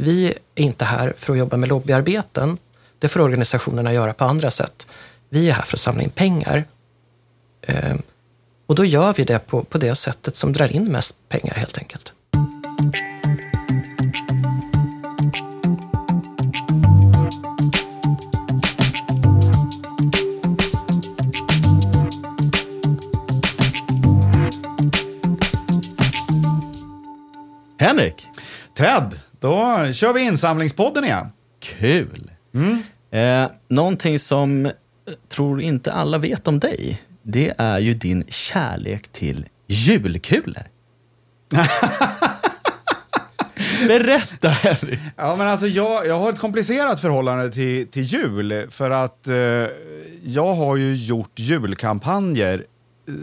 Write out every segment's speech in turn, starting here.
vi är inte här för att jobba med lobbyarbeten. Det får organisationerna göra på andra sätt. Vi är här för att samla in pengar. Eh, och då gör vi det på, på det sättet som drar in mest pengar helt enkelt. Henrik! Ted, då kör vi insamlingspodden igen. Kul! Mm. Eh, någonting som eh, tror inte alla vet om dig, det är ju din kärlek till julkulor. Berätta Henrik! Ja, men alltså jag, jag har ett komplicerat förhållande till, till jul för att eh, jag har ju gjort julkampanjer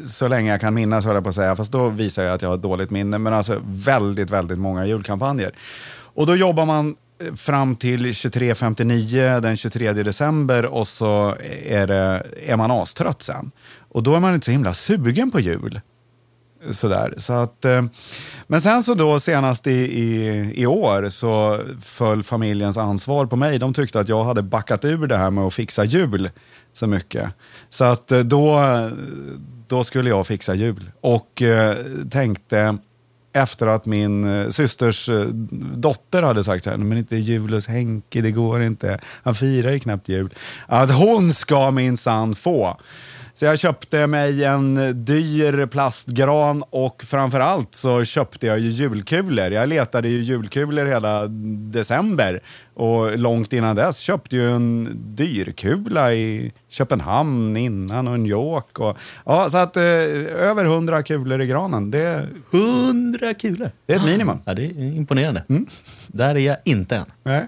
så länge jag kan minnas, höll jag på att säga. Fast då visar jag att jag har ett dåligt minne. Men alltså väldigt, väldigt många julkampanjer. Och då jobbar man eh, fram till 23.59 den 23 december och så är, det, är man astrött sen. Och då är man inte så himla sugen på jul. Sådär. Så att, eh, men sen så då senast i, i, i år så föll familjens ansvar på mig. De tyckte att jag hade backat ur det här med att fixa jul så mycket. Så att eh, då, då skulle jag fixa jul. Och eh, tänkte efter att min eh, systers eh, dotter hade sagt så här, men inte jul hos Henke, det går inte. Han firar ju knappt jul. Att hon ska minsann få. Så jag köpte mig en dyr plastgran och framförallt så köpte jag ju julkulor. Jag letade ju julkulor hela december och långt innan dess köpte ju en dyrkula i Köpenhamn innan och New York. Och, ja, så att eh, över hundra kulor i granen. Det, hundra kulor? Det är ett minimum. Ja, det är imponerande. Mm. Där är jag inte än. Nej.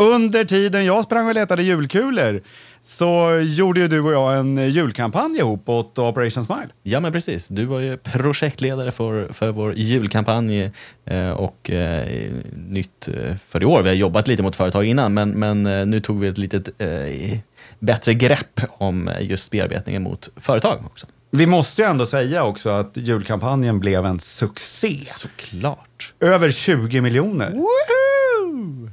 Under tiden jag sprang och letade julkulor så gjorde ju du och jag en julkampanj ihop åt Operation Smile. Ja, men precis. Du var ju projektledare för, för vår julkampanj eh, och eh, nytt eh, för i år. Vi har jobbat lite mot företag innan, men, men eh, nu tog vi ett litet eh, bättre grepp om just bearbetningen mot företag också. Vi måste ju ändå säga också att julkampanjen blev en succé. Såklart. Över 20 miljoner.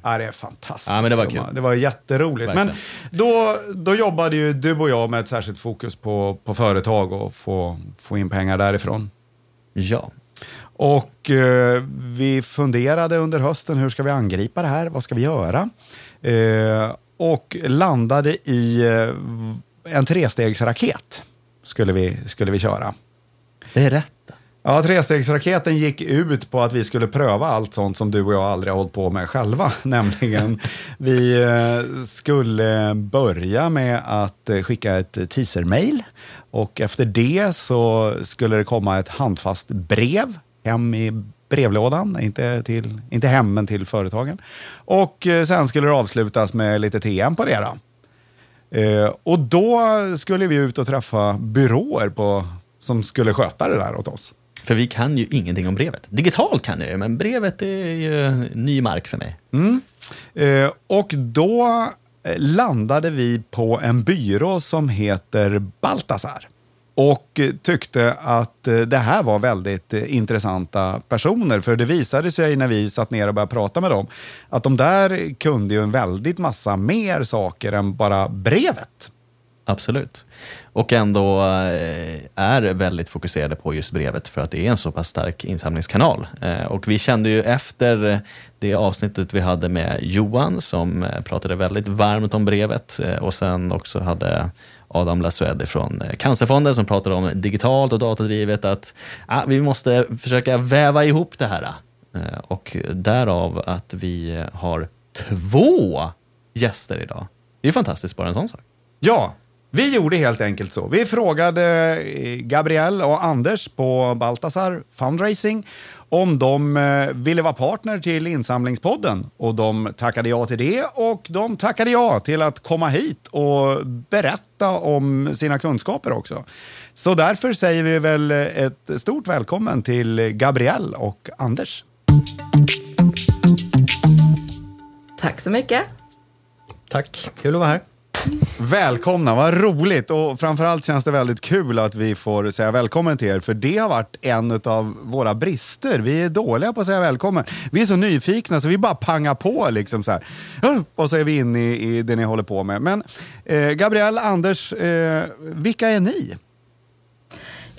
Ja, det är fantastiskt. Ja, men det var kul. Det var jätteroligt. Verkligen. Men då, då jobbade ju du och jag med ett särskilt fokus på, på företag och få, få in pengar därifrån. Ja. Och eh, vi funderade under hösten, hur ska vi angripa det här? Vad ska vi göra? Eh, och landade i eh, en trestegsraket skulle vi, skulle vi köra. Berätta. Ja, trestegsraketen gick ut på att vi skulle pröva allt sånt som du och jag aldrig har hållit på med själva. Nämligen, vi eh, skulle börja med att eh, skicka ett teasermail och efter det så skulle det komma ett handfast brev hem i brevlådan, inte, till, inte hem men till företagen. Och eh, sen skulle det avslutas med lite TM på det. Då. Och då skulle vi ut och träffa byråer på, som skulle sköta det där åt oss. För vi kan ju ingenting om brevet. Digitalt kan jag ju, men brevet är ju ny mark för mig. Mm. Eh, och då eh, landade vi på en byrå som heter Baltasar och tyckte att eh, det här var väldigt eh, intressanta personer. För det visade sig när vi satt ner och började prata med dem att de där kunde ju en väldigt massa mer saker än bara brevet. Absolut. Och ändå eh, är väldigt fokuserade på just brevet för att det är en så pass stark insamlingskanal. Eh, och vi kände ju efter det avsnittet vi hade med Johan som eh, pratade väldigt varmt om brevet och sen också hade Adam Lassued från Cancerfonden som pratade om digitalt och datadrivet att ah, vi måste försöka väva ihop det här. Och därav att vi har två gäster idag. Det är fantastiskt bara en sån sak. Ja, vi gjorde helt enkelt så. Vi frågade eh, Gabriel och Anders på Baltasar Fundraising om de eh, ville vara partner till insamlingspodden. Och de tackade ja till det och de tackade ja till att komma hit och berätta om sina kunskaper också. Så därför säger vi väl ett stort välkommen till Gabriel och Anders. Tack så mycket. Tack, kul att vara här. Välkomna, vad roligt! Och framförallt känns det väldigt kul att vi får säga välkommen till er, för det har varit en av våra brister. Vi är dåliga på att säga välkommen. Vi är så nyfikna så vi bara pangar på liksom så här. Och så är vi inne i, i det ni håller på med. Men eh, Gabriel, Anders, eh, vilka är ni?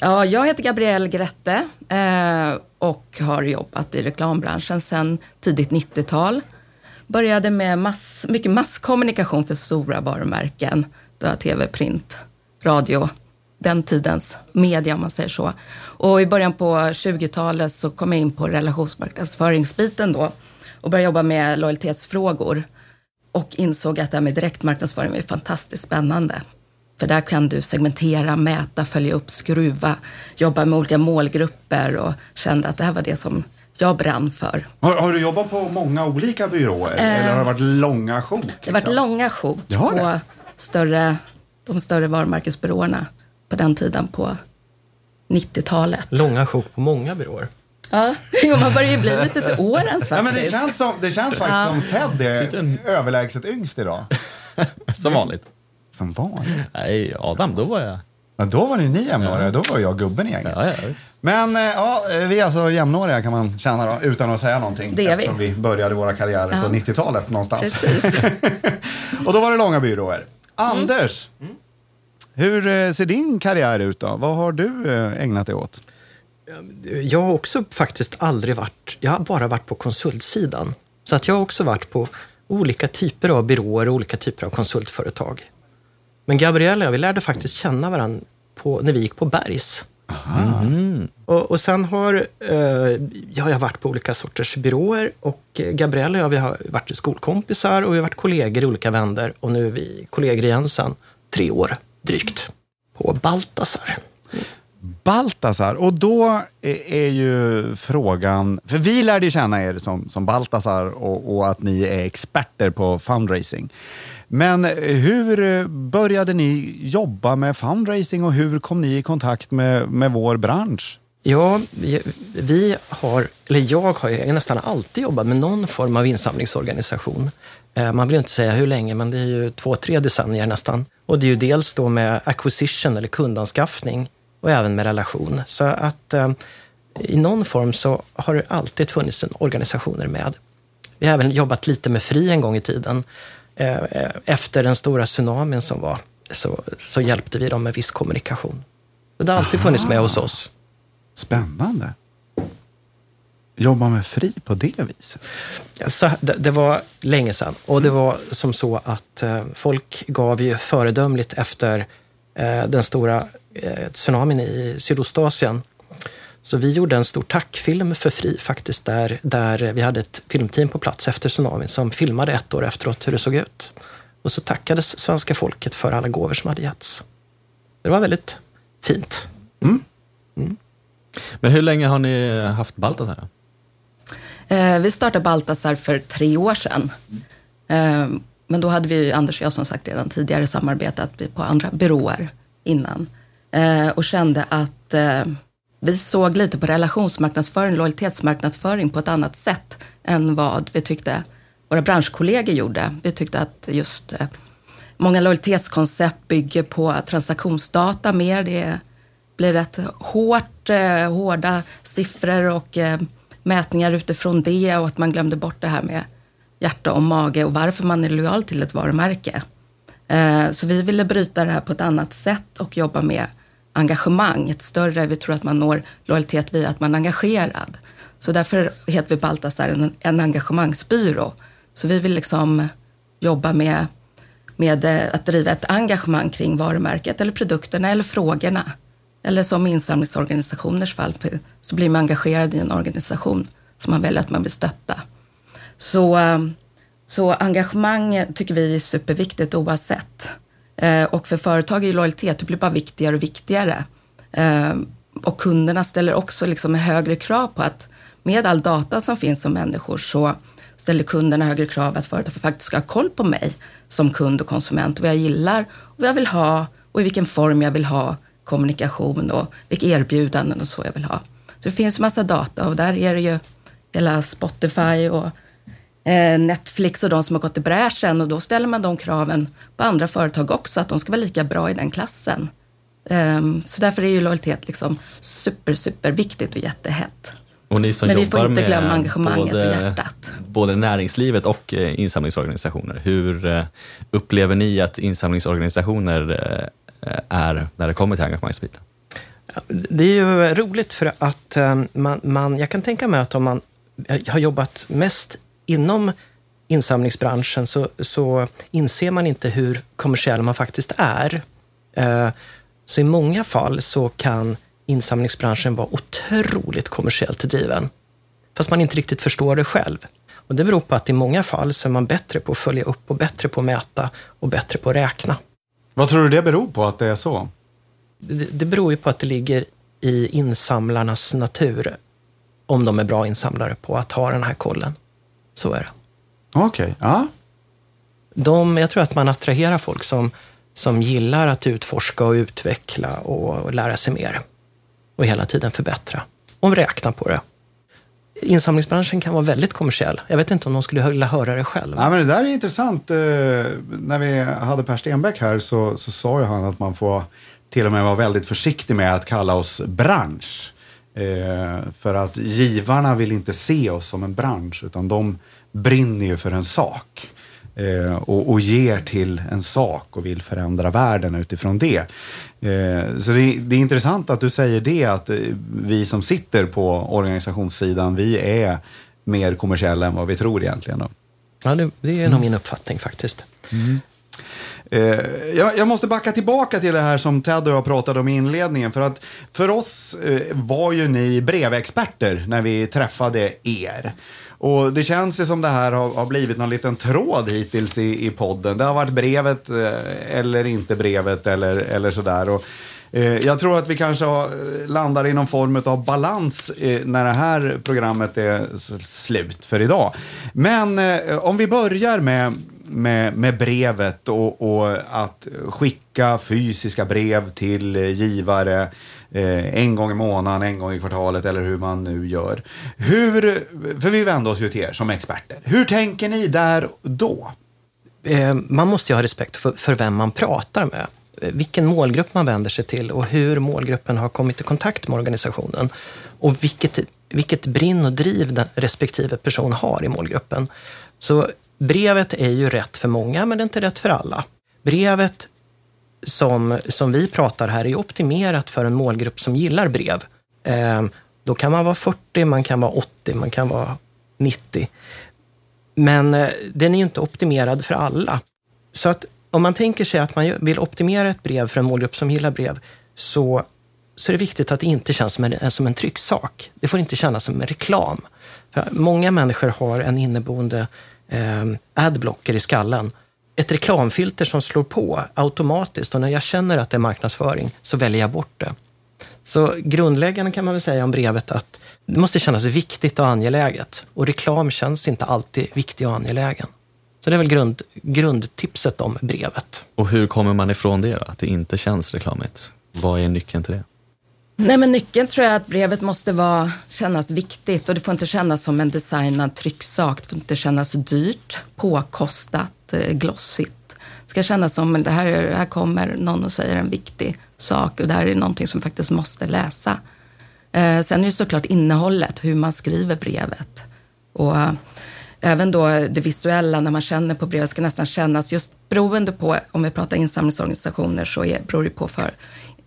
Ja, jag heter Gabrielle Grette eh, och har jobbat i reklambranschen sedan tidigt 90-tal. Började med mass, mycket masskommunikation för stora varumärken. Det var tv, print, radio, den tidens media om man säger så. Och i början på 20-talet så kom jag in på relationsmarknadsföringsbiten då och började jobba med lojalitetsfrågor och insåg att det här med direktmarknadsföring är fantastiskt spännande. För där kan du segmentera, mäta, följa upp, skruva, jobba med olika målgrupper och kände att det här var det som jag brann för. Har, har du jobbat på många olika byråer eh, eller har det varit långa sjok? Liksom? Det har varit liksom? långa sjok på större, de större varumärkesbyråerna på den tiden på 90-talet. Långa sjok på många byråer? Ja, jo, man börjar ju bli lite till åren faktiskt. Ja, men det känns, som, det känns faktiskt ja. som Ted är överlägset yngst idag. som vanligt. Som vanligt? Nej, Adam, då var jag... Ja, då var ni jämnåriga, ja. då var jag gubben i gänget. Ja, ja, Men eh, ja, vi är alltså jämnåriga kan man känna då, utan att säga någonting. Det är vi. Eftersom vi började våra karriärer ja. på 90-talet någonstans. Precis. och då var det långa byråer. Anders, mm. hur eh, ser din karriär ut då? Vad har du eh, ägnat dig åt? Jag har också faktiskt aldrig varit, jag har bara varit på konsultsidan. Så att jag har också varit på olika typer av byråer och olika typer av konsultföretag. Men Gabriella och jag, vi lärde faktiskt känna varandra på, när vi gick på Bergs. Mm. Och, och sen har eh, ja, jag varit på olika sorters byråer och Gabriella och jag vi har varit skolkompisar och vi har varit kollegor i olika vänder och nu är vi kollegor igen sedan tre år drygt på Baltasar. Baltasar, och då är, är ju frågan, för vi lärde ju känna er som, som Baltasar och, och att ni är experter på fundraising. Men eh, hur eh, började ni jobba med fundraising och hur kom ni i kontakt med, med vår bransch? Ja, vi har, eller jag har ju nästan alltid jobbat med någon form av insamlingsorganisation. Eh, man vill inte säga hur länge, men det är ju två, tre decennier nästan. Och det är ju dels då med acquisition eller kundanskaffning och även med relation. Så att eh, i någon form så har det alltid funnits organisationer med. Vi har även jobbat lite med FRI en gång i tiden efter den stora tsunamin som var så, så hjälpte vi dem med viss kommunikation. Det har alltid Aha. funnits med hos oss. Spännande. Jobba med fri på det viset? Så, det, det, var länge sedan och det var som så att eh, folk gav ju föredömligt efter eh, den stora eh, tsunamin i Sydostasien så vi gjorde en stor tackfilm för Fri faktiskt, där, där vi hade ett filmteam på plats efter tsunamin som filmade ett år efteråt hur det såg ut. Och så tackades svenska folket för alla gåvor som hade getts. Det var väldigt fint. Mm. Mm. Men hur länge har ni haft Baltasar? Eh, vi startade Baltasar för tre år sedan. Eh, men då hade vi, Anders och jag som sagt redan tidigare samarbetat på andra byråer innan. Eh, och kände att eh, vi såg lite på relationsmarknadsföring, lojalitetsmarknadsföring på ett annat sätt än vad vi tyckte våra branschkollegor gjorde. Vi tyckte att just eh, många lojalitetskoncept bygger på transaktionsdata mer. Det blir rätt hårt, eh, hårda siffror och eh, mätningar utifrån det och att man glömde bort det här med hjärta och mage och varför man är lojal till ett varumärke. Så vi ville bryta det här på ett annat sätt och jobba med engagemang, ett större, vi tror att man når lojalitet via att man är engagerad. Så därför heter vi Baltasar en, en engagemangsbyrå. Så vi vill liksom jobba med, med eh, att driva ett engagemang kring varumärket eller produkterna eller frågorna. Eller som insamlingsorganisationers fall så blir man engagerad i en organisation som man väljer att man vill stötta. Så, eh, så engagemang tycker vi är superviktigt oavsett. Eh, och för företag är lojalitet, det blir bara viktigare och viktigare. Eh, och kunderna ställer också liksom högre krav på att med all data som finns om människor så ställer kunderna högre krav att företag faktiskt ska ha koll på mig som kund och konsument, vad jag gillar och vad jag vill ha och i vilken form jag vill ha kommunikation och vilka erbjudanden och så jag vill ha. Så det finns massa data och där är det ju hela Spotify och Netflix och de som har gått i bräschen och då ställer man de kraven på andra företag också, att de ska vara lika bra i den klassen. Um, så därför är ju lojalitet liksom super, super viktigt och jättehett. Och ni som Men vi får inte glömma engagemanget och både, hjärtat. både näringslivet och eh, insamlingsorganisationer. Hur eh, upplever ni att insamlingsorganisationer eh, är när det kommer till engagemangsbiten? Det är ju roligt för att eh, man, man, jag kan tänka mig att om man har jobbat mest inom insamlingsbranschen så, så inser man inte hur kommersiell man faktiskt är. Eh, Så i många fall så kan insamlingsbranschen vara otroligt kommersiellt driven. Fast man inte riktigt förstår det själv. Och det beror på att i många fall så är man bättre på att följa upp och bättre på att mäta och bättre på att räkna. Vad tror du det beror på att det är så? Det, det beror ju på att det ligger i insamlarnas natur, om de är bra insamlare, på att ha den här kollen. Så är det. Okej, ja. De, jag tror att man attraherar folk som, som gillar att utforska och utveckla och, och lära sig mer. Och hela tiden förbättra. Och räkna på det. Insamlingsbranschen kan vara väldigt kommersiell. Jag vet inte om de skulle vilja höra det själv. Ja, men det där är intressant. Eh, när vi hade Per Stenbeck här så, så sa ju han att man får till och med vara väldigt försiktig med att kalla oss bransch. Eh, för att givarna vill inte se oss som en bransch utan de brinner ju för en sak. Eh, och, och ger till en sak och vill förändra världen utifrån det. Eh, så det, det är intressant att du säger det att eh, vi som sitter på organisationssidan vi är mer kommersiella än vad vi tror egentligen. Då. Ja, det, är nog min uppfattning faktiskt. Eh, Eh, jag, jag måste backa tillbaka till det här som Ted och jag pratade om i inledningen. För att för oss eh, var ju ni brevexperter när vi träffade er. Och det känns ju som det här har, har blivit någon liten tråd hittills i, i podden. Det har varit brevet eh, eller inte brevet eller, eller sådär. Och, eh, jag tror att vi kanske har, eh, landar i någon form av balans eh, när det här programmet är slut för idag. Men eh, om vi börjar med, med, med brevet och, och att skicka fysiska brev till givare eh, en gång i månaden, en gång i kvartalet eller hur man nu gör. Hur, för vi vänder oss ju till er som experter. Hur tänker ni där då? Eh, man måste ju ha respekt för, för vem man pratar med. Vilken målgrupp man vänder sig till och hur målgruppen har kommit i kontakt med organisationen. Och vilket, vilket brinn och driv den respektive person har i målgruppen. Så brevet är ju rätt för många, men det är inte rätt för alla. Brevet som, som vi pratar här är optimerat för en målgrupp som gillar brev. Eh, då kan man vara 40, man kan vara 80, man kan vara 90. Men eh, den är ju inte optimerad för alla. Så att om man tänker sig att man vill optimera ett brev för en målgrupp som gillar brev så, så är det viktigt att det inte känns som en, eh, som en trycksak. Det får inte kännas som en reklam. För många människor har en inneboende eh, Eh, adblocker i skallen. Ett reklamfilter som slår på automatiskt och när jag känner att det är marknadsföring så väljer jag bort det. Så grundläggande kan man väl säga om brevet att det måste kännas viktigt och angeläget. Och reklam känns inte alltid viktig och angelägen. Så det är väl grund, grundtipset om brevet. Och hur kommer man ifrån det då? Att det inte känns reklamigt? Vad är nyckeln till det? Nej, men nyckeln tror jag är att brevet måste vara, kännas viktigt och det får inte kännas som en designad trycksak. Det får inte kännas dyrt, påkostat, eh, glossigt. Det ska kännas som det här, här kommer någon och säger en viktig sak och det här är någonting som faktiskt måste läsa. Eh, sen är det såklart innehållet, hur man skriver brevet. Och eh, även då det visuella, när man känner på brevet, ska nästan kännas just beroende på, om vi pratar insamlingsorganisationer, så är, beror det på för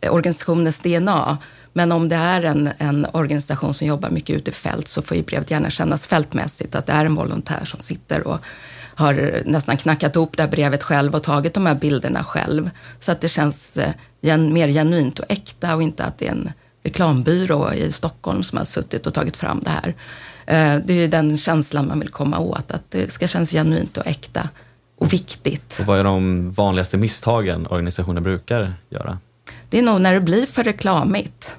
Eh, organisationens DNA. Men om det är en, en organisation som jobbar mycket ute i fält så får ju brevet gärna kännas fältmässigt, att det är en volontär som sitter och har nästan knackat ihop det här brevet själv och tagit de här bilderna själv. Så att det känns eh, gen, mer genuint och äkta och inte att det är en reklambyrå i Stockholm som har suttit och tagit fram det här. Eh, det är ju den känslan man vill komma åt, att det ska kännas genuint och äkta och viktigt. Och vad är de vanligaste misstagen organisationer brukar göra? Det är nog när det blir för reklamigt.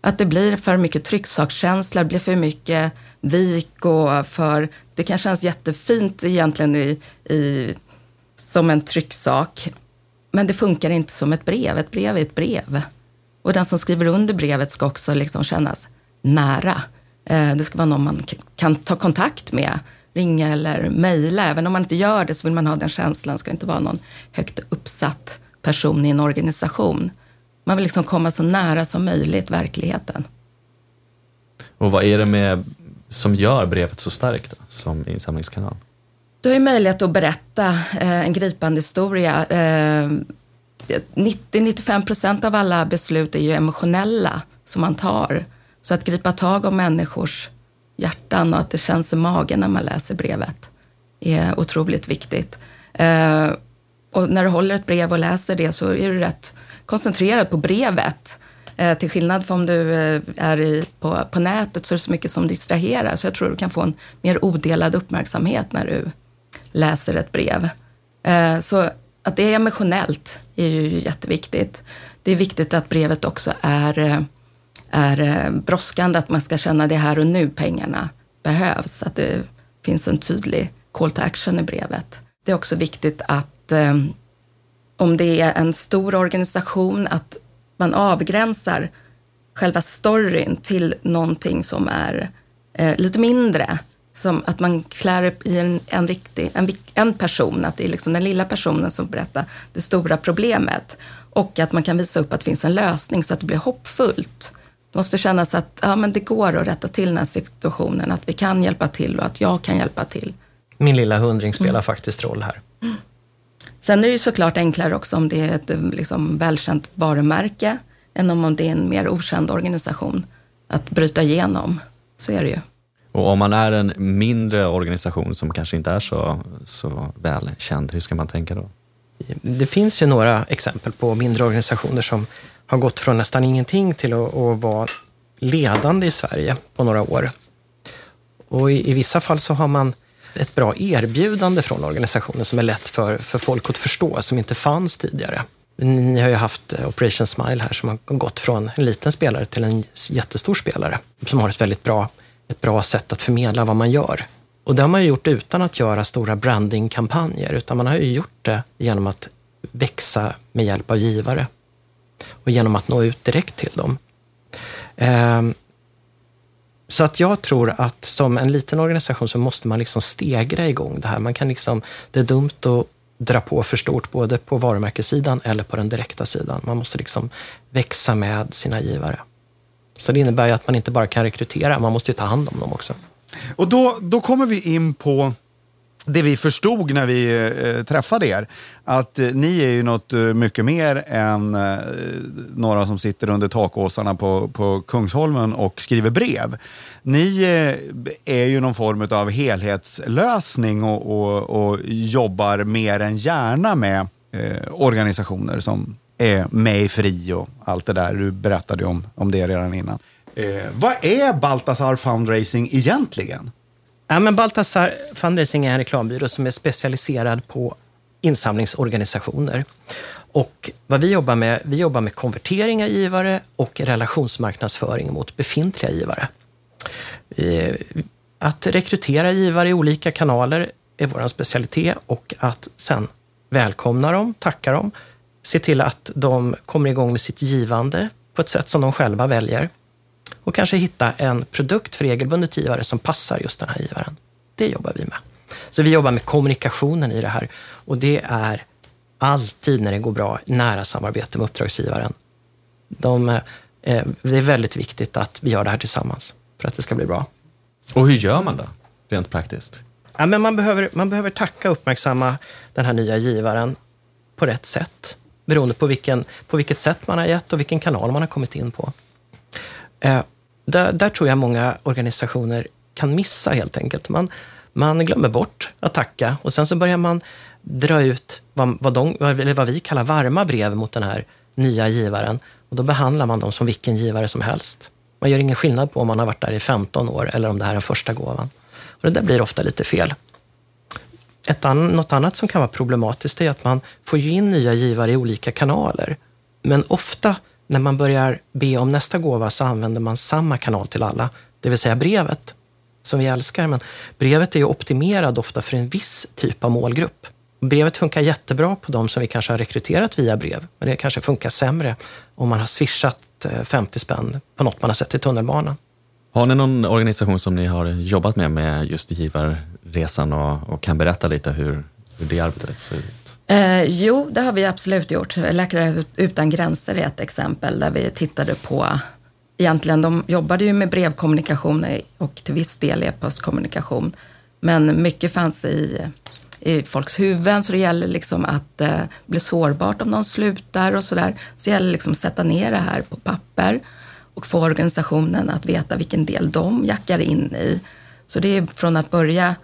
Att det blir för mycket trycksakskänsla, det blir för mycket vik och för... Det kan kännas jättefint egentligen i, i, som en trycksak, men det funkar inte som ett brev. Ett brev är ett brev. Och den som skriver under brevet ska också liksom kännas nära. Eh, det ska vara någon man kan ta kontakt med ringa eller mejla. Även om man inte gör det så vill man ha den känslan. Det ska inte vara någon högt uppsatt person i en organisation. Man vill liksom komma så nära som möjligt verkligheten. Och vad är det med som gör brevet så starkt då, som insamlingskanal? Du har ju möjlighet att berätta eh, en gripande historia. Eh, 90-95 procent av alla beslut är ju emotionella som man tar. Så att gripa tag om människors hjärtan och att det känns i magen när man läser brevet är otroligt viktigt. Eh, och när du håller ett brev och läser det så är du rätt koncentrerad på brevet. Eh, till skillnad från om du eh, är i, på, på nätet så är det så mycket som distraherar. Så jag tror du kan få en mer odelad uppmärksamhet när du läser ett brev. Eh, så att det är emotionellt är ju jätteviktigt. Det är viktigt att brevet också är, eh, är eh, brådskande, att man ska känna det här och nu pengarna behövs. Att det finns en tydlig call to action i brevet. Det är också viktigt att eh, om det är en stor organisation, att man avgränsar själva storyn till någonting som är eh, lite mindre. Som att man klär upp i en, en, riktig, en, en person, att det är liksom den lilla personen som berättar det stora problemet. Och att man kan visa upp att det finns en lösning så att det blir hoppfullt. Det måste kännas att ja, men det går att rätta till den här situationen, att vi kan hjälpa till och att jag kan hjälpa till. Min lilla hundring spelar mm. faktiskt roll här. Mm. Sen är det ju såklart enklare också om det är ett liksom, välkänt varumärke än om det är en mer okänd organisation att bryta igenom. Så är det ju. Och om man är en mindre organisation som kanske inte är så, så välkänd, hur ska man tänka då? Det finns ju några exempel på mindre organisationer som har gått från nästan ingenting till att, att vara ledande i Sverige på några år. Och i, i, vissa fall så har man ett bra erbjudande från organisationen som är lätt för, för folk att förstå, som inte fanns tidigare. Ni har ju haft eh, Operation Smile här som har gått från en liten spelare till en jättestor spelare som har ett väldigt bra, ett bra sätt att förmedla vad man gör. Och det har man ju gjort utan att göra stora brandingkampanjer, utan man har ju gjort det genom att växa med hjälp av givare och genom att nå ut direkt till dem. Ehm, så att jag tror att som en liten organisation så måste man liksom stegra igång det här. Man kan liksom, det är dumt att dra på för stort både på varumärkessidan eller på den direkta sidan. Man måste liksom växa med sina givare. Så det innebär ju att man inte bara kan rekrytera, man måste ta hand om dem också. Och då, då kommer vi in på det vi förstod när vi eh, träffade er, att eh, ni är ju något eh, mycket mer än eh, några som sitter under takåsarna på, på Kungsholmen och skriver brev. Ni eh, är ju någon form av helhetslösning och, och, och jobbar mer än gärna med eh, organisationer som är med i FRI och allt det där. Du berättade om, om det redan innan. vad är Baltasar Fundraising egentligen? Ja, men Baltasar Fundraising är en reklambyrå som är specialiserad på insamlingsorganisationer. Och vad vi jobbar med, vi jobbar med konvertering av givare och relationsmarknadsföring mot befintliga givare. Att rekrytera givare i olika kanaler är vår specialitet och att sen välkomna dem, tacka dem, se till att de kommer igång med sitt givande på ett sätt som de själva väljer och kanske hitta en produkt för regelbundet givare som passar just den här givaren. Det jobbar vi med. Så vi jobbar med kommunikationen i det här och det är alltid när det går bra nära samarbete med uppdragsgivaren. De, eh, det är väldigt viktigt att vi gör det här tillsammans för att det ska bli bra. Och hur gör man då, rent praktiskt? Ja, men man, behöver, man behöver tacka och uppmärksamma den här nya givaren på rätt sätt beroende på, vilken, på vilket sätt man har gett och vilken kanal man har kommit in på. Eh, där, där, tror jag många organisationer kan missa helt enkelt. Man, man glömmer bort att tacka och sen så börjar man dra ut vad, vad, de, eller vad vi kallar varma brev mot den här nya givaren. Och då behandlar man dem som vilken givare som helst. Man gör ingen skillnad på om man har varit där i 15 år eller om det här är den första gåvan. Och det där blir ofta lite fel. Ett an, något annat som kan vara problematiskt är att man får ju in nya givare i olika kanaler. Men ofta när man börjar be om nästa gåva så använder man samma kanal till alla, det vill säga brevet, som vi älskar. Men brevet är ju optimerad ofta för en viss typ av målgrupp. Brevet funkar jättebra på de som vi kanske har rekryterat via brev, men det kanske funkar sämre om man har swishat eh, 50 spänn på något man har sett i tunnelbanan. Har ni någon organisation som ni har jobbat med, med just givarresan och, och kan berätta lite hur, hur det arbetet ser ut? Eh, jo, det har vi absolut gjort. Läkare utan gränser är ett exempel där vi tittade på Egentligen, de jobbade ju med brevkommunikation och till viss del e-postkommunikation. Men mycket fanns i, i folks huvuden, så det gäller liksom att eh, bli sårbart om någon slutar och sådär. Så det gäller liksom att sätta ner det här på papper och få organisationen att veta vilken del de jackar in i. Så det är från att börja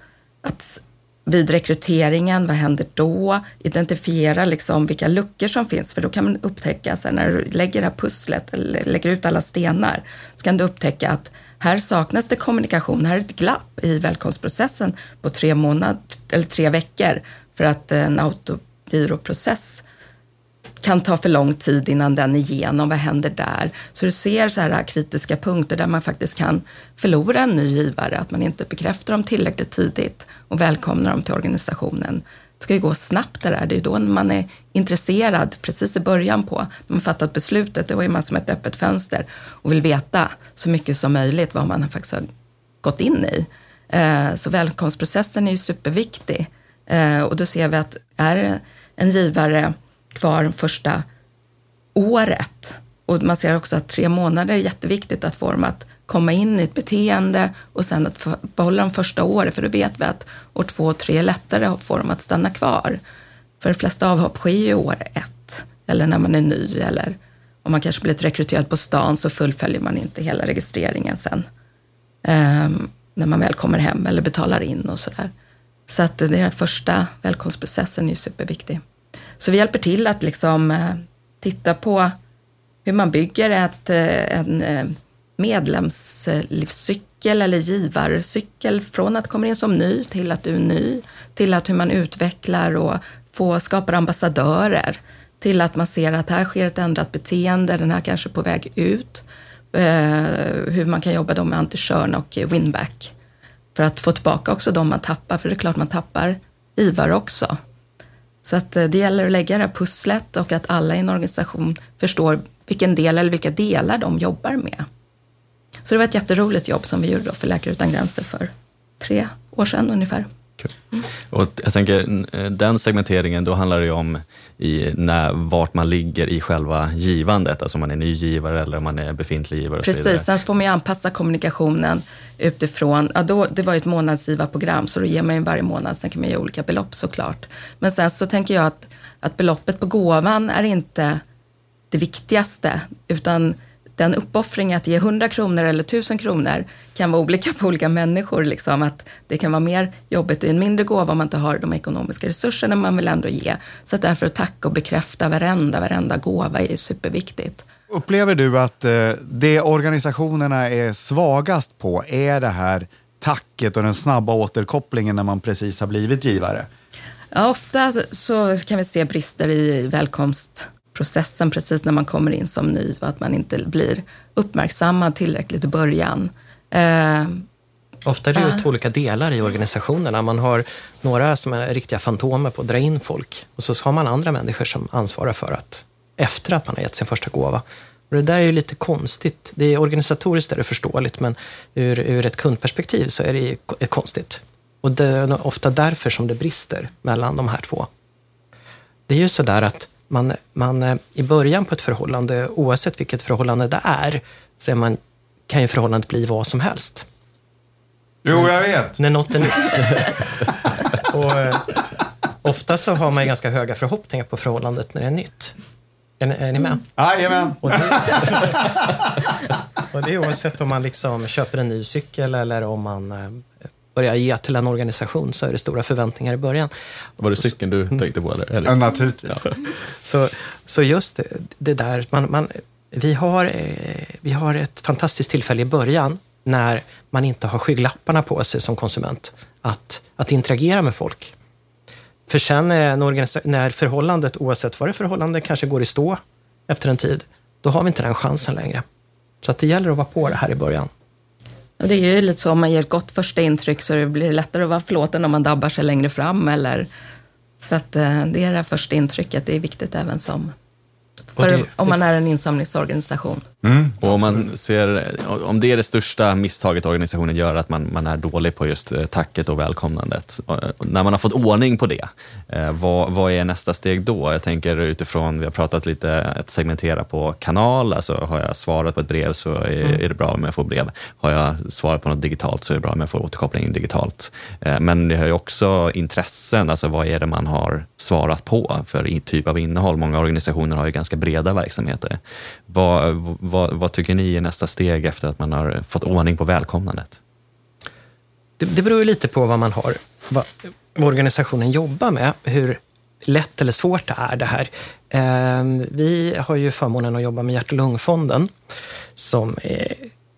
att vid rekryteringen, vad händer då? Identifiera liksom vilka luckor som finns, för då kan man upptäcka, så när du lägger det här pusslet eller lägger ut alla stenar, så kan du upptäcka att här saknas det kommunikation, här är ett glapp i välkomstprocessen på tre månad, eller tre veckor för att en autogiroprocess kan ta för lång tid innan den är igenom. Vad händer där? Så du ser så här kritiska punkter där man faktiskt kan förlora en ny givare, att man inte bekräftar dem tillräckligt tidigt och välkomnar dem till organisationen. Det ska ju gå snabbt det där. Det är ju då man är intresserad, precis i början på, när man fattat beslutet, då är man som ett öppet fönster och vill veta så mycket som möjligt vad man faktiskt har gått in i. Eh, så välkomstprocessen är ju superviktig. Eh, och då ser vi att är en givare kvar första året. Och man ser också att tre månader är jätteviktigt att få dem att komma in i ett beteende och sen att behålla dem första året, för då vet vi att år två och tre är lättare att få dem att stanna kvar. För de flesta avhopp sker ju år ett, eller när man är ny, eller om man kanske blivit rekryterad på stan så fullföljer man inte hela registreringen sen. Um, när man väl kommer hem eller betalar in och sådär. Så att den här första välkomstprocessen är ju superviktig. Så vi hjälper till att liksom eh, titta på hur man bygger ett, eh, en eh, medlemslivscykel eller givarcykel från att komma in som ny till att du är ny, till att hur man utvecklar och får, skapar ambassadörer, till att man ser att här sker ett ändrat beteende, den här kanske är på väg ut. hur man kan jobba då med anti-churn och winback för att få tillbaka också de man tappar, för det är klart man tappar givare också. Så att eh, det gäller att lägga det här pusslet och att alla i en organisation förstår vilken del eller vilka delar de jobbar med. Så det var ett jätteroligt jobb som vi gjorde då för Läkare Utan Gränser för tre år sedan ungefär. Mm. Och jag tänker, den segmenteringen, då handlar det ju om i när, vart man ligger i själva givandet, alltså om man är ny givare eller om man är befintlig givare. Precis, sen får man ju anpassa kommunikationen utifrån, ja då, det var ju ett månadsgivarprogram så då ger man ju varje månad, sen kan man ge olika belopp såklart. Men sen så tänker jag att, att beloppet på gåvan är inte det viktigaste, utan den uppoffringen att ge 100 kronor eller 1000 kronor kan vara olika för olika människor. Liksom. Att det kan vara mer jobbigt i en mindre gåva om man inte har de ekonomiska resurserna man vill ändå ge. Så att därför att tacka och bekräfta varenda, varenda gåva är superviktigt. Upplever du att eh, det organisationerna är svagast på är det här tacket och den snabba återkopplingen när man precis har blivit givare? Ja, ofta så kan vi se brister i välkomst processen precis när man kommer in som ny och att man inte blir uppmärksammad tillräckligt i början. Eh, Ofta är det ju två olika delar i organisationerna. Man har några som är riktiga fantomer på att dra in folk och så har man andra människor som ansvarar för att efter att man har gett sin första gåva. Och det där är ju lite konstigt. Det är organisatoriskt är det förståeligt, men ur, ur ett kundperspektiv så är det konstigt. Och det är ofta därför som det brister mellan de här två. Det är ju sådär att man, man, eh, i början på ett förhållande, oavsett vilket förhållande det är, så är man, kan ju förhållandet bli vad som helst. Jo, jag vet. När något är nytt. och, eh, ofta så har man ganska höga förhoppningar på förhållandet när det är nytt. Är, är ni med? Jajamän. Och det, och det är oavsett om man liksom köper en ny cykel eller om man eh, börja ge till en organisation så är det stora förväntningar i början. Var det cykeln du tänkte på? Eller? Ja, naturligtvis. Ja. Så, så just det, där, man, man, vi, har, eh, vi har ett fantastiskt tillfälle i början när man inte har skygglapparna på sig som konsument att, att interagera med folk. För sen när förhållandet, oavsett vad det förhållande kanske går i stå efter en tid, då har vi inte den chansen längre. Så att det gäller att vara på det här i början. Och det är ju lite så, om man ger ett gott första intryck så blir det lättare att vara förlåten om man dabbar sig längre fram. Eller, så att eh, det är det första intrycket, det är viktigt även som för, det, om man är en insamlingsorganisation. Mm, och om, man ser, om det är det största misstaget organisationen gör, att man, man är dålig på just eh, tacket och välkomnandet. Och när man har fått ordning på det, eh, vad, vad är nästa steg då? Jag tänker utifrån, vi har pratat lite att segmentera på kanal, alltså har jag svarat på ett brev så är, mm. är det bra om jag får brev. Har jag svarat på något digitalt så är det bra om jag får återkoppling digitalt. Eh, men det har ju också intressen, alltså vad är det man har svarat på för typ av innehåll? Många organisationer har ju ganska breda verksamheter. Vad, vad, vad, tycker ni är nästa steg efter att man har fått ordning på välkomnandet? Det, det beror ju lite på vad man har, vad, vad organisationen jobbar med, hur lätt eller svårt det är det här. Eh, vi har ju förmånen att jobba med Hjärt och lungfonden som är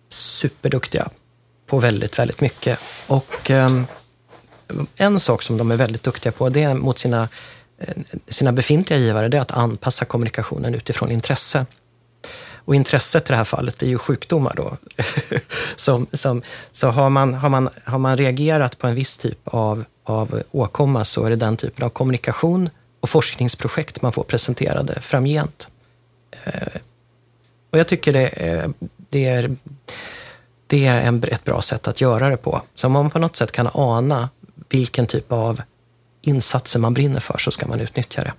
superduktiga på väldigt, väldigt mycket. Och eh, en sak som de är väldigt duktiga på, det är mot sina, eh, sina befintliga givare, det är att anpassa kommunikationen utifrån intresse. Och intresset i det här fallet är ju sjukdomar. Då. som, som, så har man, har, man, har man reagerat på en viss typ av, av åkomma så är det den typen av kommunikation och forskningsprojekt man får presenterade framgent. Eh, och jag tycker det är, det är, det är en, ett bra sätt att göra det på. Så om man på något sätt kan ana vilken typ av insatser man brinner för så ska man utnyttja det.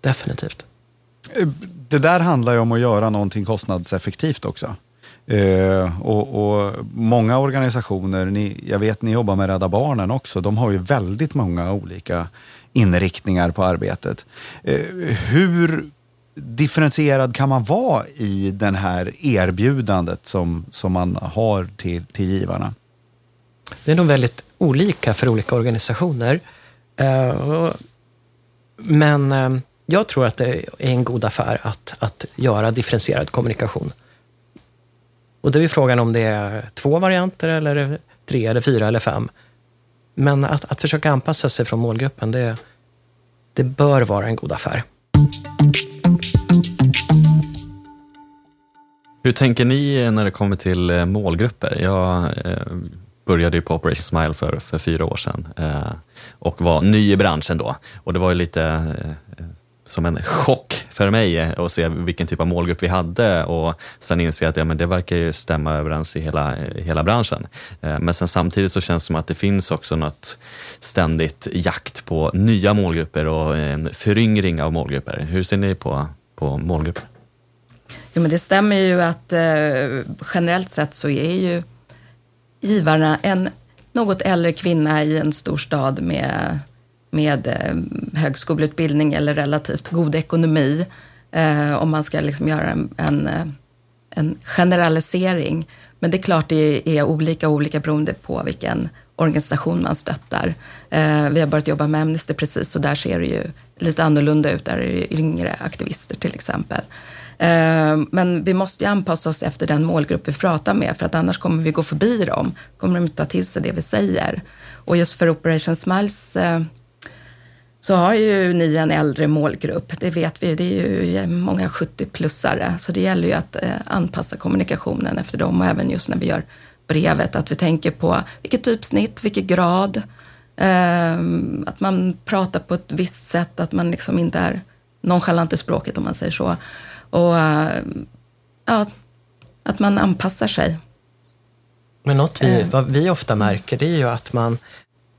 Definitivt. Eh, det där handlar ju om att göra någonting kostnadseffektivt också. Eh, och, och, Många organisationer, ni, jag vet ni jobbar med Rädda Barnen också, de har ju väldigt många olika inriktningar på arbetet. Eh, hur differentierad kan man vara i det här erbjudandet som, som man har till, till givarna? Det är nog väldigt olika för olika organisationer. Eh, men eh, jag tror att det är en god affär att, att göra differentierad kommunikation. Och då är frågan om det är två varianter eller tre, eller fyra eller fem. Men att, att försöka anpassa sig från målgruppen, det, det bör vara en god affär. Hur tänker ni när det kommer till eh, målgrupper? Jag eh, började ju på Operation Smile för, för fyra år sedan eh, och var ny i branschen då. Och det var ju lite som en chock för mig eh, att se vilken typ av målgrupp vi hade och sen inse att ja, men det verkar ju stämma överens i hela, hela branschen. Eh, men sen samtidigt så känns det som att det finns också något ständigt jakt på nya målgrupper och en föryngring av målgrupper. Hur ser ni på, på målgrupper? Jo, men det stämmer ju att eh, generellt sett så är ju givarna en något äldre kvinna i en stor stad med, med eh, högskoleutbildning eller relativt god ekonomi. Eh, om man ska liksom göra en, en, eh, en, generalisering. Men det är klart det är olika olika beroende på vilken organisation man stöttar. Eh, vi har börjat jobba med Amnesty precis och där ser det ju lite annorlunda ut. Där är det yngre aktivister till exempel. Eh, men vi måste ju anpassa oss efter den målgrupp vi pratar med för att annars kommer vi gå förbi dem. kommer de inte ta till sig det vi säger. Och just för Operation Smiles eh, så har ju ni en äldre målgrupp. Det vet vi, det är ju många 70-plussare. Så det gäller ju att eh, anpassa kommunikationen efter dem och även just när vi gör brevet, att vi tänker på vilket typsnitt, vilken grad, att man pratar på ett visst sätt, att man liksom inte är nonchalant i språket om man säger så. Och ja, att man anpassar sig. Men något vi, eh. vad vi ofta märker det är ju att man,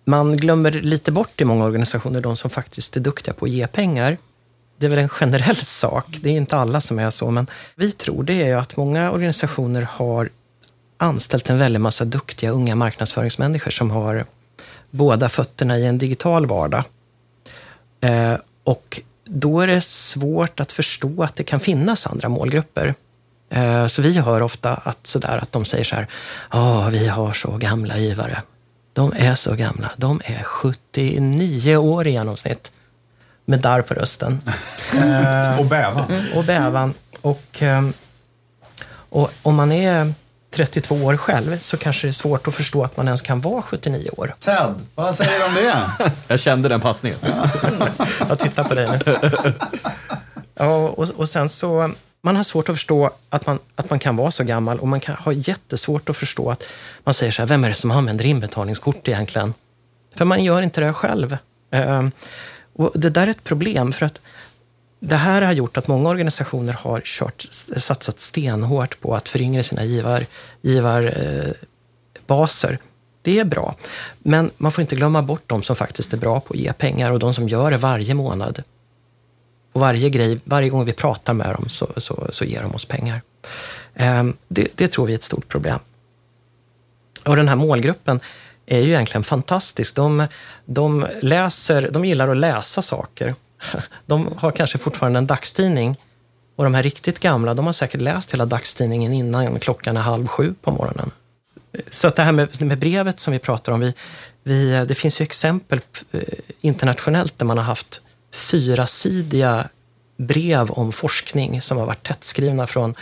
man glömmer lite bort i många organisationer de som faktiskt är duktiga på att ge pengar. Det är väl en generell sak, det är inte alla som är så, men vi tror det är ju att många organisationer har anställt en väldig massa duktiga unga marknadsföringsmänniskor som har båda fötterna i en digital vardag. Eh, och då är det svårt att förstå att det kan finnas andra målgrupper. Eh, så vi hör ofta att, sådär, att de säger så här, ja, vi har så gamla givare. De är så gamla. De är 79 år i genomsnitt. Med darr på rösten. och bävan. Och bävan. Och, ehm, och om man är 32 år själv så kanske det är svårt att förstå att man ens kan vara 79 år. Ted, vad säger du om det? Jag kände den passningen. Jag tittar på dig nu. Ja, och, och sen så, man har svårt att förstå att man, att man kan vara så gammal och man kan ha jättesvårt att förstå att man säger så här, vem är det som använder inbetalningskort egentligen? För man gör inte det själv. Ehm, och det där är ett problem för att det här har gjort att många organisationer har kört, satsat stenhårt på att föryngra sina givar, givarbaser. Eh, det är bra, men man får inte glömma bort de som faktiskt är bra på att ge pengar och de som gör det varje månad. Och varje, grej, varje gång vi pratar med dem så, så, så ger de oss pengar. Ehm, det, det tror vi är ett stort problem. Och den här målgruppen är ju egentligen fantastisk. De, de, läser, de gillar att läsa saker. De har kanske fortfarande en dagstidning och de här riktigt gamla, de har säkert läst hela dagstidningen innan klockan är halv sju på morgonen. Så att det här med, med brevet som vi pratar om, vi, vi, det finns ju exempel eh, internationellt där man har haft fyrasidiga brev om forskning som har varit tättskrivna från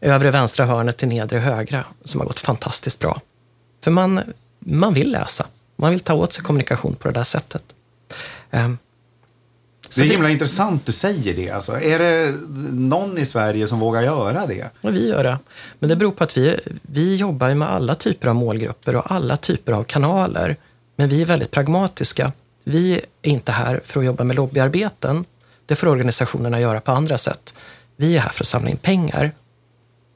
övre vänstra hörnet till nedre högra, som har gått fantastiskt bra. För man, man vill läsa. Man vill ta åt sig kommunikation på det där sättet. Um, det är himla det, intressant du säger det. Alltså, är det någon i Sverige som vågar göra det? Ja, vi gör det. Men det beror på att vi, vi jobbar med alla typer av målgrupper och alla typer av kanaler. Men vi är väldigt pragmatiska. Vi är inte här för att jobba med lobbyarbeten. Det får organisationerna göra på andra sätt. Vi är här för att samla in pengar.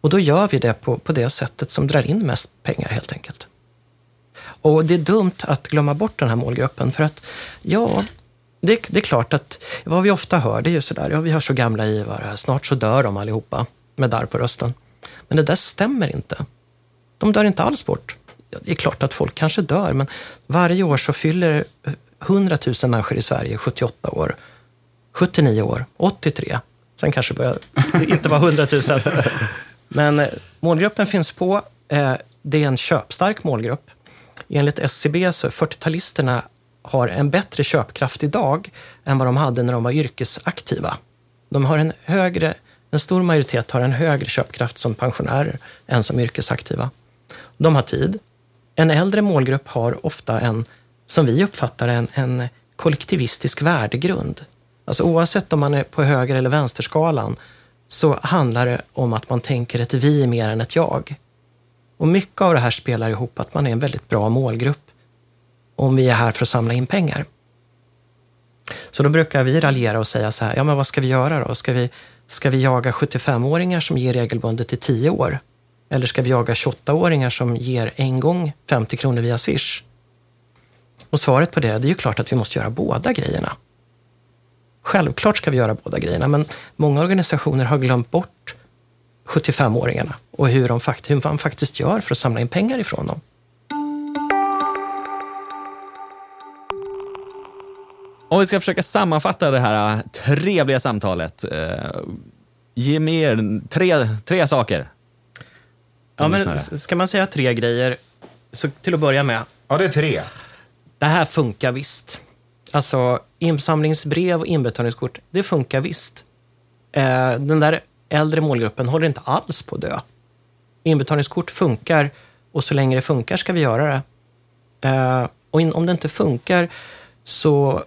Och då gör vi det på, på det sättet som drar in mest pengar helt enkelt. Och det är dumt att glömma bort den här målgruppen för att, ja, det, det, är klart att vad vi ofta hör det är ju sådär, ja vi har så gamla givare, snart så dör de allihopa med darr på rösten. Men det där stämmer inte. De dör inte alls bort. Det är klart att folk kanske dör, men varje år så fyller 100 000 människor i Sverige 78 år, 79 år, 83. Sen kanske börjar inte vara 100 000. Men eh, målgruppen finns på. Eh, det är en köpstark målgrupp. Enligt SCB så 40-talisterna har en bättre köpkraft idag än vad de hade när de var yrkesaktiva. De har en högre, en stor majoritet har en högre köpkraft som pensionärer än som yrkesaktiva. De har tid. En äldre målgrupp har ofta en, som vi uppfattar en, en kollektivistisk värdegrund. Alltså oavsett om man är på höger eller vänsterskalan så handlar det om att man tänker ett vi mer än ett jag. Och mycket av det här spelar ihop att man är en väldigt bra målgrupp om vi är här för att samla in pengar. Så då brukar vi raljera och säga så här, ja men vad ska vi göra då? Ska vi, ska vi jaga 75-åringar som ger regelbundet i 10 år? Eller ska vi jaga 28-åringar som ger en gång 50 kronor via Swish? Och svaret på det, det är ju klart att vi måste göra båda grejerna. Självklart ska vi göra båda grejerna, men många organisationer har glömt bort 75-åringarna och hur, de fakt hur man faktiskt gör för att samla in pengar ifrån dem. Om vi ska försöka sammanfatta det här äh, trevliga samtalet. Eh, ge mer tre, tre saker. Ja, men ska man säga tre grejer, så till att börja med. Ja, det är tre. Det här funkar visst. Alltså insamlingsbrev och inbetalningskort, det funkar visst. Eh, den där äldre målgruppen håller inte alls på att dö. Inbetalningskort funkar och så länge det funkar ska vi göra det. Eh, och om det inte funkar så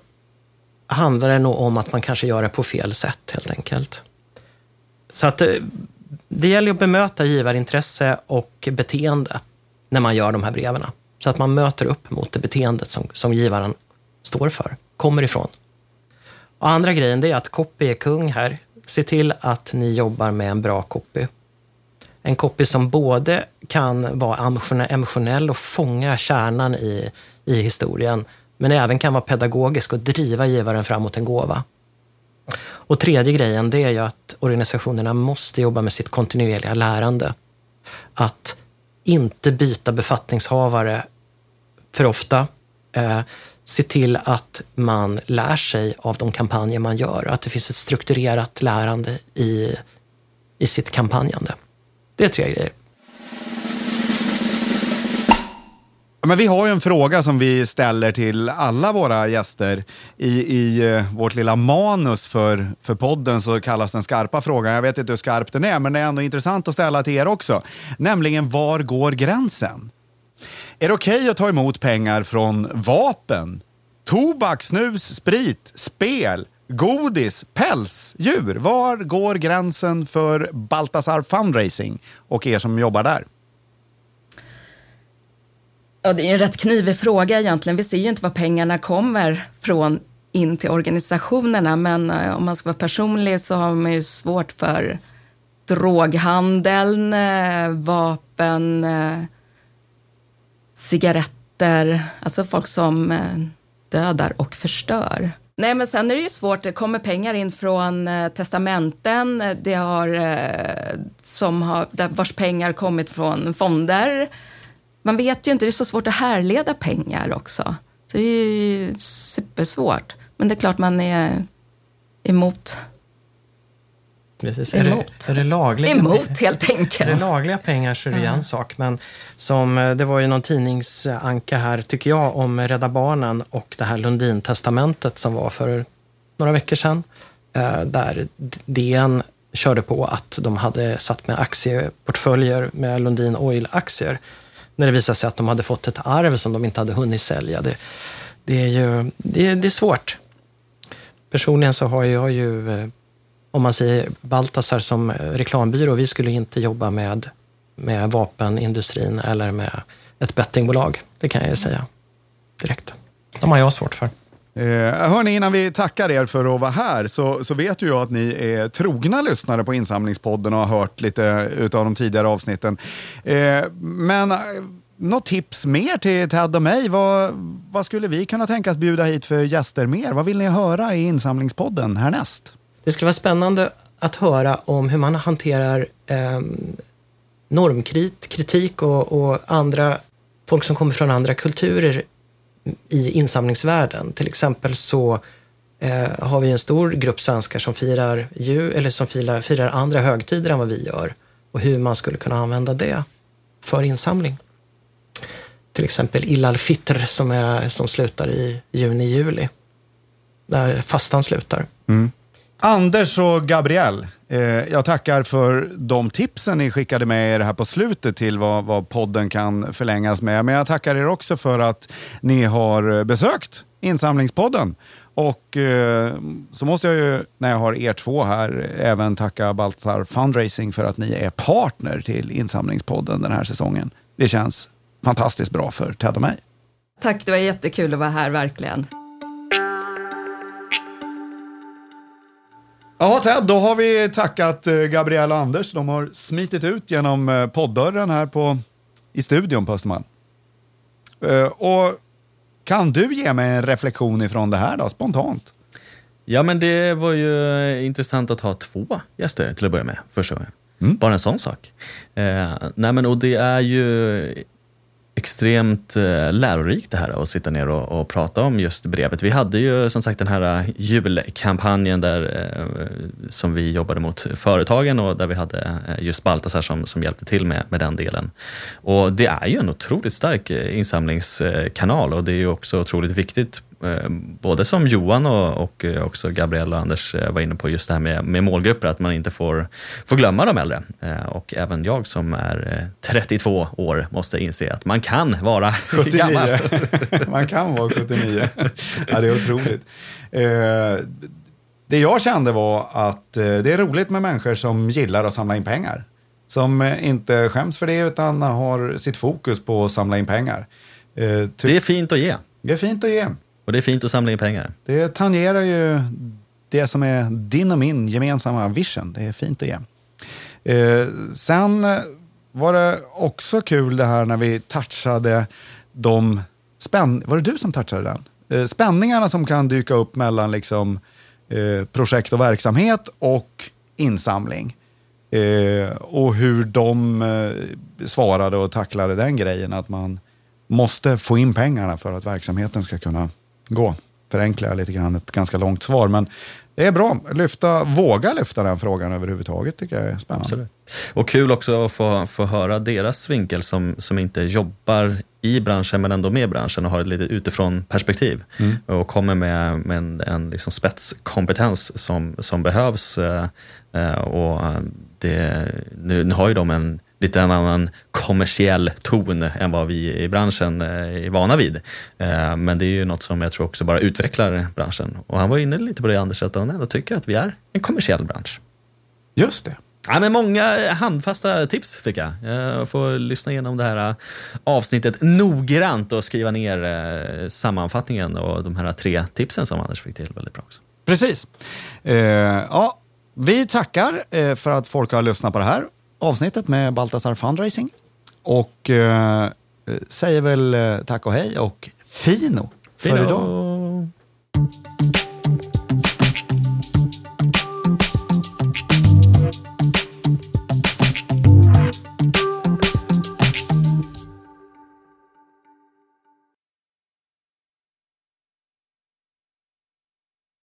handlar det nog om att man kanske gör det på fel sätt helt enkelt. Så att det, det gäller att bemöta givarintresse och beteende när man gör de här breven. Så att man möter upp mot det beteendet som, som givaren står för, kommer ifrån. Och andra grejen det är att copy är kung här. Se till att ni jobbar med en bra copy. En copy som både kan vara emotionell och fånga kärnan i, i historien, men även kan vara pedagogisk och driva givaren framåt en gåva. Och tredje grejen, det är ju att organisationerna måste jobba med sitt kontinuerliga lärande. Att inte byta befattningshavare för ofta. Eh, se till att man lär sig av de kampanjer man gör och att det finns ett strukturerat lärande i, i sitt kampanjande. Det är tre grejer. Men vi har ju en fråga som vi ställer till alla våra gäster. I, i eh, vårt lilla manus för, för podden så kallas den skarpa frågan. Jag vet inte hur skarp den är, men det är ändå intressant att ställa till er också. Nämligen, var går gränsen? Är det okej okay att ta emot pengar från vapen, tobak, snus, sprit, spel, godis, päls, djur? Var går gränsen för Baltasar Fundraising och er som jobbar där? Ja, det är en rätt knivig fråga egentligen. Vi ser ju inte var pengarna kommer från in till organisationerna. Men eh, om man ska vara personlig så har man ju svårt för droghandeln, eh, vapen, eh, cigaretter, alltså folk som eh, dödar och förstör. Nej, men sen är det ju svårt. Det kommer pengar in från eh, testamenten det har, eh, som har, vars pengar kommit från fonder. Man vet ju inte, det är så svårt att härleda pengar också. Så det är ju supersvårt. Men det är klart man är emot. Precis. Emot. Är det, är det lagliga, Emot helt enkelt. Är det lagliga pengar så är det ju en sak. Men som, eh, det var ju någon tidningsanka här, tycker jag, om Rädda Barnen och det här Lundin-testamentet som var för några veckor sedan. eh, Där DN körde på att de hade satt med aktieportföljer med Lundin Oil-aktier. När det visade sig att de hade fått ett arv som de inte hade hunnit sälja. Det, det är ju det är, det är svårt. Personligen så har jag ju, eh, om man säger Baltasar som eh, reklambyrå, vi skulle inte jobba med, med vapenindustrin eller med ett bettingbolag. Det kan jag ju säga direkt. De har jag svårt för. Eh, hörni, innan vi tackar er för att vara här så, så vet ju jag att ni är trogna lyssnare på Insamlingspodden och har hört lite utav de tidigare avsnitten. Eh, men eh, något tips mer till Ted och mig? Vad, vad skulle vi kunna tänkas bjuda hit för gäster mer? Vad vill ni höra i Insamlingspodden härnäst? Det skulle vara spännande att höra om hur man hanterar eh, normkritik och, och andra folk som kommer från andra kulturer i insamlingsvärlden. Till exempel så eh, har vi en stor grupp svenskar som firar, jul, eller som firar, firar andra högtider än vad vi gör och hur man skulle kunna använda det för insamling. Till exempel Ilal Fitr som, är, som slutar i juni-juli, när fastan slutar. Mm. Anders och Gabriel, eh, jag tackar för de tipsen ni skickade med er här på slutet till vad, vad podden kan förlängas med. Men jag tackar er också för att ni har besökt Insamlingspodden. Och eh, så måste jag ju, när jag har er två här, även tacka Baltzar Fundraising för att ni är partner till Insamlingspodden den här säsongen. Det känns fantastiskt bra för Ted och mig. Tack, det var jättekul att vara här verkligen. Ja, Ted, då har vi tackat eh, Gabriel och Anders. De har smitit ut genom eh, poddörren här på, i studion på Östermalm. Eh, Och kan du ge mig en reflektion ifrån det här då, spontant? Ja, men det var ju intressant att ha två gäster till att börja med första gången. Mm. Bara en sån sak. Eh, nej, men, och det är ju extremt eh, lärorikt det här att sitta ner och, och prata om just brevet. Vi hade ju som sagt den här eh, julkampanjen där, eh, som vi jobbade mot företagen och där vi hade just Baltasar som, som hjälpte till med, med den delen. Och det är ju en otroligt stark insamlingskanal och det är ju också otroligt viktigt både som Johan och, och eh, också Gabriel och Anders eh, var inne på just det här med, med målgrupper, att man inte får, får glömma de äldre. Eh, Och även jag som är eh, 32 år måste inse att man kan vara 79. gammal. Man kan vara 79. Ja, det är otroligt. Eh, det jag kände var att eh, det är roligt med människor som gillar att samla in pengar. Som eh, inte skäms för det utan har sitt fokus på att samla in pengar. Eh, Det är fint att ge det är fint att ge och det är fint att samla in pengar. Det tangerar ju det som är din och min gemensamma vision. Det är fint att ge. Eh, sen var det också kul det här när vi touchade de spänn... Var det du som touchade den? Eh, spänningarna som kan dyka upp mellan liksom, eh, projekt och verksamhet och insamling. Eh, och hur de eh, svarade och tacklade den grejen att man måste få in pengarna för att verksamheten ska kunna gå. Förenklar jag lite grann ett ganska långt svar, men det är bra. Lyfta, våga lyfta den frågan överhuvudtaget tycker jag är spännande. Absolut. Och kul också att få, få höra deras vinkel som, som inte jobbar i branschen men ändå med branschen och har ett lite utifrån perspektiv. Och kommer med, med en, en liksom spetskompetens som, som behövs. eh, eh, Och det, nu, nu har ju de en lite en annan kommersiell ton än vad vi i branschen eh, är vana vid. Eh, Men det är ju något som jag tror också bara utvecklar branschen. Och han var inne lite på det Anders, att han ändå tycker att vi är en kommersiell bransch. Just det. Ja, men många handfasta tips fick jag. Jag får lyssna igenom det här äh, avsnittet noggrant och skriva ner eh, sammanfattningen och de här tre tipsen som Anders fick till väldigt bra också. Precis. Eh, ja, vi tackar eh, för att folk har lyssnat på det här avsnittet med Baltasar Fundraising. Och eh, säger väl eh, tack och hej och fino för Fino. idag.